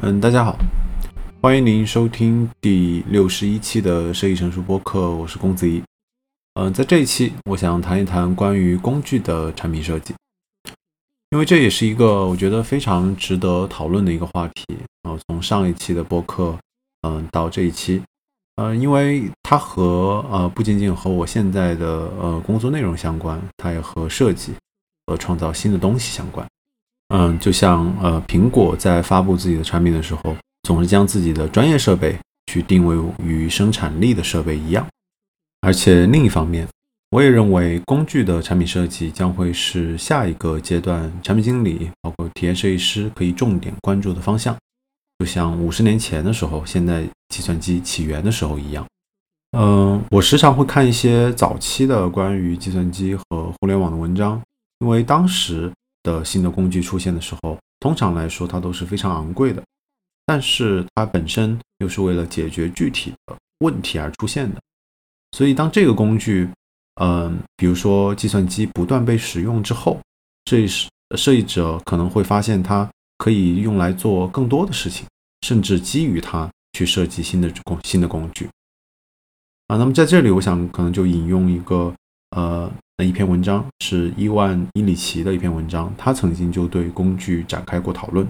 嗯，大家好，欢迎您收听第六十一期的设计成熟播客，我是公子怡。嗯，在这一期，我想谈一谈关于工具的产品设计，因为这也是一个我觉得非常值得讨论的一个话题。然后从上一期的播客，嗯，到这一期，呃，因为它和呃不仅仅和我现在的呃工作内容相关，它也和设计和创造新的东西相关。嗯，就像呃，苹果在发布自己的产品的时候，总是将自己的专业设备去定位于生产力的设备一样。而且另一方面，我也认为工具的产品设计将会是下一个阶段产品经理包括体验设计师可以重点关注的方向。就像五十年前的时候，现在计算机起源的时候一样。嗯，我时常会看一些早期的关于计算机和互联网的文章，因为当时。的新的工具出现的时候，通常来说它都是非常昂贵的，但是它本身又是为了解决具体的问题而出现的。所以当这个工具，嗯，比如说计算机不断被使用之后，设计师、设计者可能会发现它可以用来做更多的事情，甚至基于它去设计新的工新的工具。啊，那么在这里，我想可能就引用一个。呃，那一篇文章是伊万伊里奇的一篇文章，他曾经就对工具展开过讨论。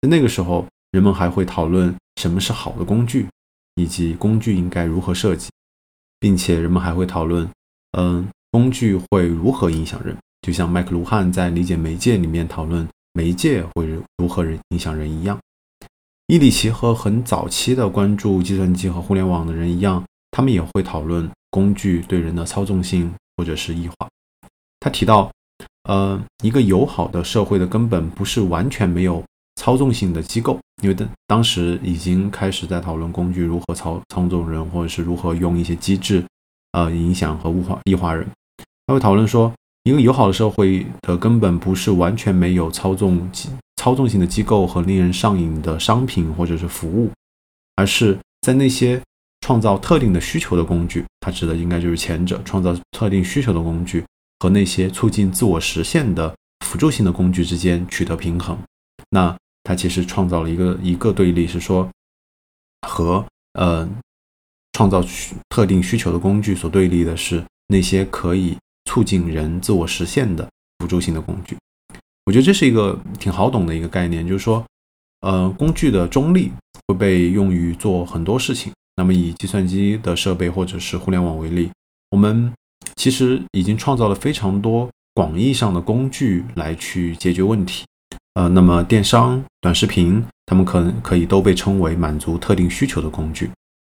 在那个时候，人们还会讨论什么是好的工具，以及工具应该如何设计，并且人们还会讨论，嗯，工具会如何影响人，就像麦克卢汉在理解媒介里面讨论媒介会如何人影响人一样。伊里奇和很早期的关注计算机和互联网的人一样，他们也会讨论。工具对人的操纵性或者是异化，他提到，呃，一个友好的社会的根本不是完全没有操纵性的机构，因为当当时已经开始在讨论工具如何操操纵人，或者是如何用一些机制，呃，影响和物化异化人。他会讨论说，一个友好的社会的根本不是完全没有操纵机操纵性的机构和令人上瘾的商品或者是服务，而是在那些。创造特定的需求的工具，它指的应该就是前者。创造特定需求的工具和那些促进自我实现的辅助性的工具之间取得平衡。那它其实创造了一个一个对立，是说和呃创造特定需求的工具所对立的是那些可以促进人自我实现的辅助性的工具。我觉得这是一个挺好懂的一个概念，就是说，呃，工具的中立会被用于做很多事情。那么，以计算机的设备或者是互联网为例，我们其实已经创造了非常多广义上的工具来去解决问题。呃，那么电商、短视频，它们可能可以都被称为满足特定需求的工具。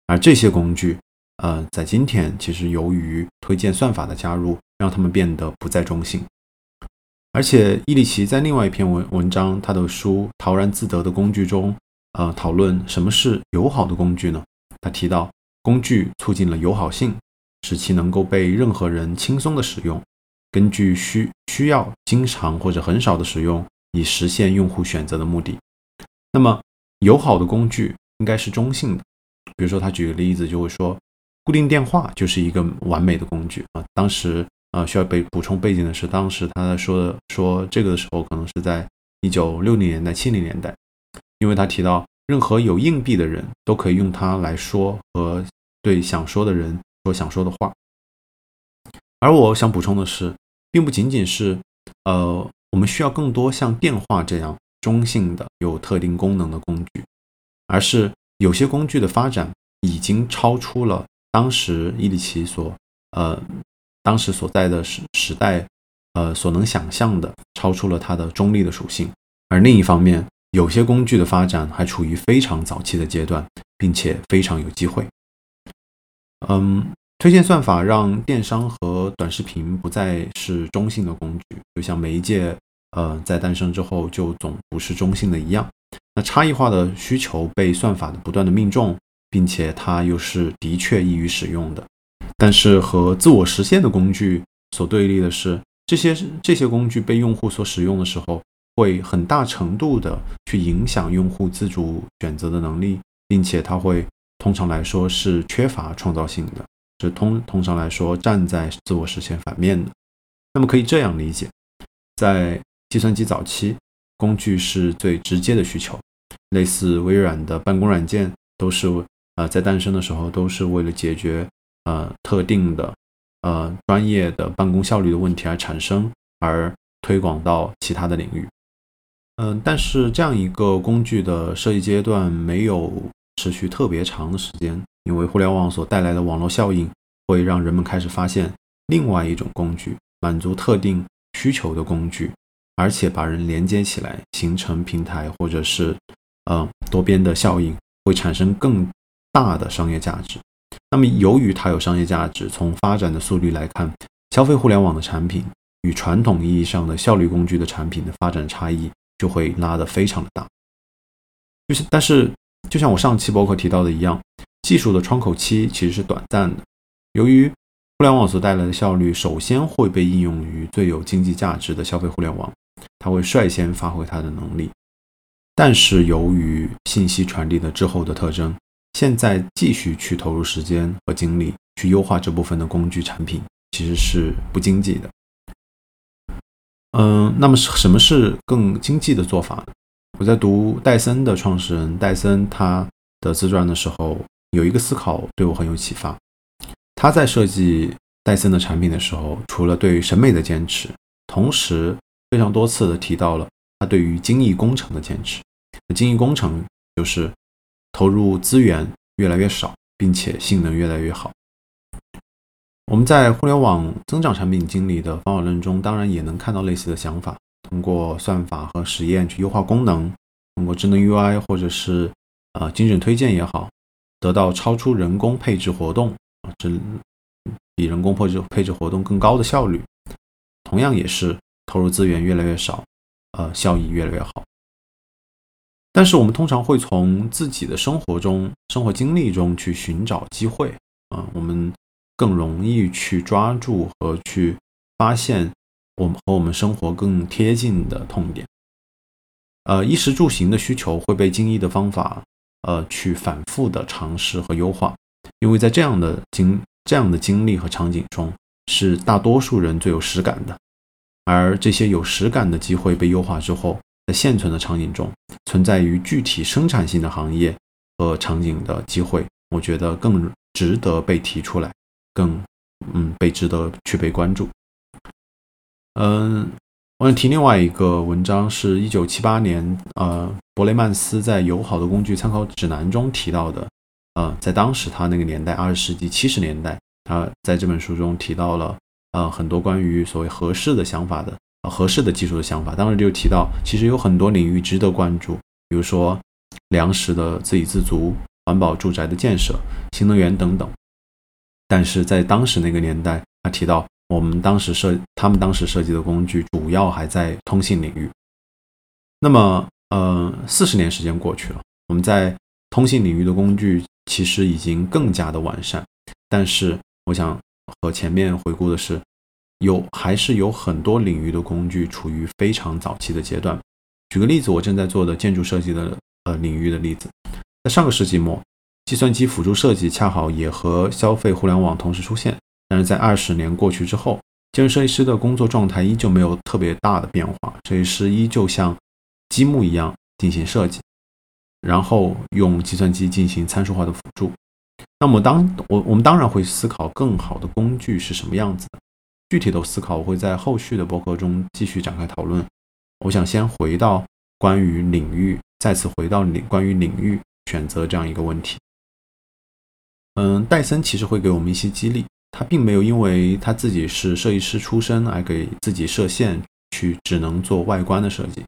而这些工具，呃，在今天其实由于推荐算法的加入，让它们变得不再中性。而且，伊里奇在另外一篇文文章，他的书《陶然自得的工具》中，呃，讨论什么是友好的工具呢？他提到，工具促进了友好性，使其能够被任何人轻松的使用，根据需需要经常或者很少的使用，以实现用户选择的目的。那么，友好的工具应该是中性的。比如说，他举个例子，就会说，固定电话就是一个完美的工具啊。当时啊，需要被补充背景的是，当时他在说说这个的时候，可能是在一九六零年代、七零年代，因为他提到。任何有硬币的人都可以用它来说和对想说的人说想说的话。而我想补充的是，并不仅仅是，呃，我们需要更多像电话这样中性的有特定功能的工具，而是有些工具的发展已经超出了当时伊里奇所，呃，当时所在的时时代，呃，所能想象的，超出了它的中立的属性。而另一方面，有些工具的发展还处于非常早期的阶段，并且非常有机会。嗯，推荐算法让电商和短视频不再是中性的工具，就像媒介呃在诞生之后就总不是中性的一样。那差异化的需求被算法的不断的命中，并且它又是的确易于使用的。但是和自我实现的工具所对立的是，这些这些工具被用户所使用的时候。会很大程度的去影响用户自主选择的能力，并且它会通常来说是缺乏创造性的，是通通常来说站在自我实现反面的。那么可以这样理解，在计算机早期，工具是最直接的需求，类似微软的办公软件，都是呃在诞生的时候都是为了解决呃特定的呃专业的办公效率的问题而产生，而推广到其他的领域。嗯，但是这样一个工具的设计阶段没有持续特别长的时间，因为互联网所带来的网络效应会让人们开始发现另外一种工具，满足特定需求的工具。而且把人连接起来，形成平台，或者是呃多边的效应，会产生更大的商业价值。那么，由于它有商业价值，从发展的速率来看，消费互联网的产品与传统意义上的效率工具的产品的发展差异就会拉得非常的大。就是，但是就像我上期博客提到的一样，技术的窗口期其实是短暂的。由于互联网所带来的效率，首先会被应用于最有经济价值的消费互联网。它会率先发挥它的能力，但是由于信息传递的滞后的特征，现在继续去投入时间和精力去优化这部分的工具产品，其实是不经济的。嗯，那么什么是更经济的做法呢？我在读戴森的创始人戴森他的自传的时候，有一个思考对我很有启发。他在设计戴森的产品的时候，除了对审美的坚持，同时非常多次的提到了他对于精益工程的坚持。精益工程就是投入资源越来越少，并且性能越来越好。我们在互联网增长产品经理的方法论中，当然也能看到类似的想法。通过算法和实验去优化功能，通过智能 UI 或者是呃精准推荐也好，得到超出人工配置活动啊，这比人工配置配置活动更高的效率。同样也是。投入资源越来越少，呃，效益越来越好。但是我们通常会从自己的生活中、生活经历中去寻找机会，啊，我们更容易去抓住和去发现我们和我们生活更贴近的痛点。呃，衣食住行的需求会被精益的方法，呃，去反复的尝试和优化，因为在这样的经这样的经历和场景中，是大多数人最有实感的。而这些有实感的机会被优化之后，在现存的场景中，存在于具体生产性的行业和场景的机会，我觉得更值得被提出来，更嗯被值得去被关注。嗯，我想提另外一个文章，是一九七八年，呃，伯雷曼斯在《友好的工具参考指南》中提到的，呃，在当时他那个年代，二十世纪七十年代，他在这本书中提到了。呃，很多关于所谓合适的想法的，合适的技术的想法，当时就提到，其实有很多领域值得关注，比如说粮食的自给自足、环保住宅的建设、新能源等等。但是在当时那个年代，他提到，我们当时设，他们当时设计的工具主要还在通信领域。那么，呃，四十年时间过去了，我们在通信领域的工具其实已经更加的完善，但是我想。和前面回顾的是，有还是有很多领域的工具处于非常早期的阶段。举个例子，我正在做的建筑设计的呃领域的例子，在上个世纪末，计算机辅助设计恰好也和消费互联网同时出现。但是在二十年过去之后，建筑设计师的工作状态依旧没有特别大的变化，设计师依旧像积木一样进行设计，然后用计算机进行参数化的辅助。那么，当我我们当然会思考更好的工具是什么样子的，具体的思考我会在后续的博客中继续展开讨论。我想先回到关于领域，再次回到领关于领域选择这样一个问题。嗯，戴森其实会给我们一些激励，他并没有因为他自己是设计师出身而给自己设限，去只能做外观的设计，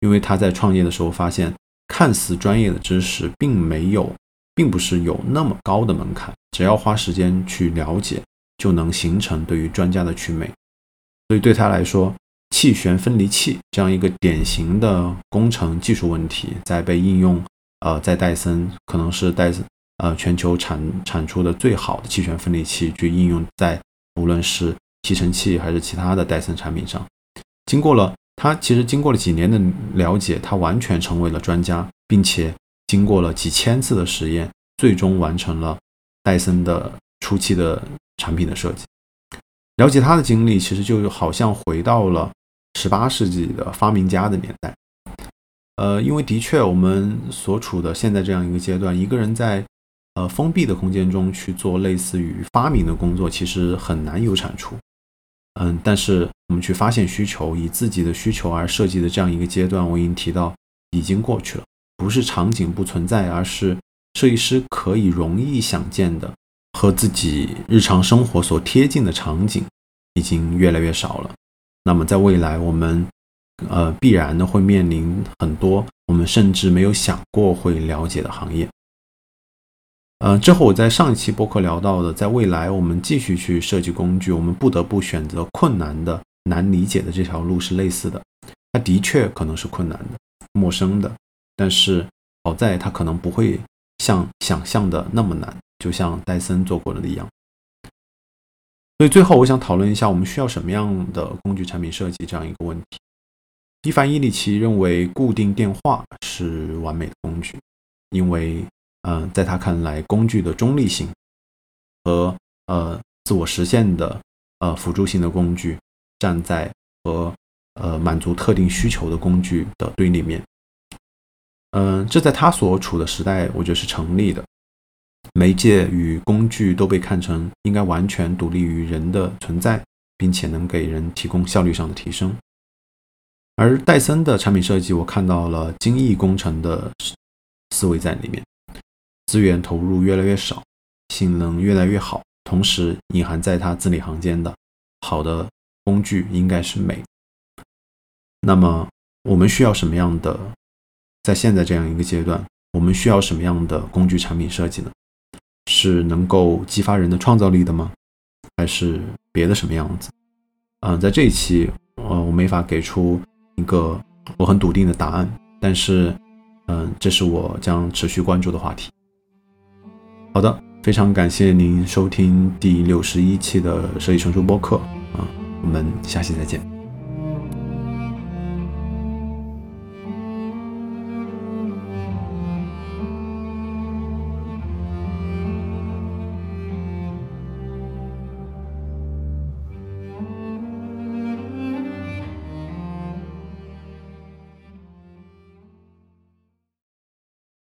因为他在创业的时候发现，看似专业的知识并没有。并不是有那么高的门槛，只要花时间去了解，就能形成对于专家的祛魅。所以对他来说，气旋分离器这样一个典型的工程技术问题，在被应用，呃，在戴森可能是戴森呃全球产产出的最好的气旋分离器，去应用在无论是吸尘器还是其他的戴森产品上。经过了他其实经过了几年的了解，他完全成为了专家，并且。经过了几千次的实验，最终完成了戴森的初期的产品的设计。了解他的经历，其实就好像回到了十八世纪的发明家的年代。呃，因为的确我们所处的现在这样一个阶段，一个人在呃封闭的空间中去做类似于发明的工作，其实很难有产出。嗯，但是我们去发现需求，以自己的需求而设计的这样一个阶段，我已经提到已经过去了，不是场景不存在，而是设计师可以容易想见的和自己日常生活所贴近的场景已经越来越少了。那么在未来，我们呃必然的会面临很多我们甚至没有想过会了解的行业。嗯，这和我在上一期播客聊到的，在未来我们继续去设计工具，我们不得不选择困难的、难理解的这条路是类似的。它的确可能是困难的、陌生的，但是好在它可能不会像想象的那么难，就像戴森做过的一样。所以最后我想讨论一下，我们需要什么样的工具产品设计这样一个问题。伊凡伊里奇认为，固定电话是完美的工具，因为。嗯，在他看来，工具的中立性和呃自我实现的呃辅助性的工具站在和呃满足特定需求的工具的对立面。嗯，这在他所处的时代，我觉得是成立的。媒介与工具都被看成应该完全独立于人的存在，并且能给人提供效率上的提升。而戴森的产品设计，我看到了精益工程的思维在里面。资源投入越来越少，性能越来越好，同时隐含在它字里行间的好的工具应该是美。那么我们需要什么样的？在现在这样一个阶段，我们需要什么样的工具产品设计呢？是能够激发人的创造力的吗？还是别的什么样子？嗯，在这一期，呃，我没法给出一个我很笃定的答案，但是，嗯，这是我将持续关注的话题。好的，非常感谢您收听第六十一期的设计成熟播客啊，我们下期再见。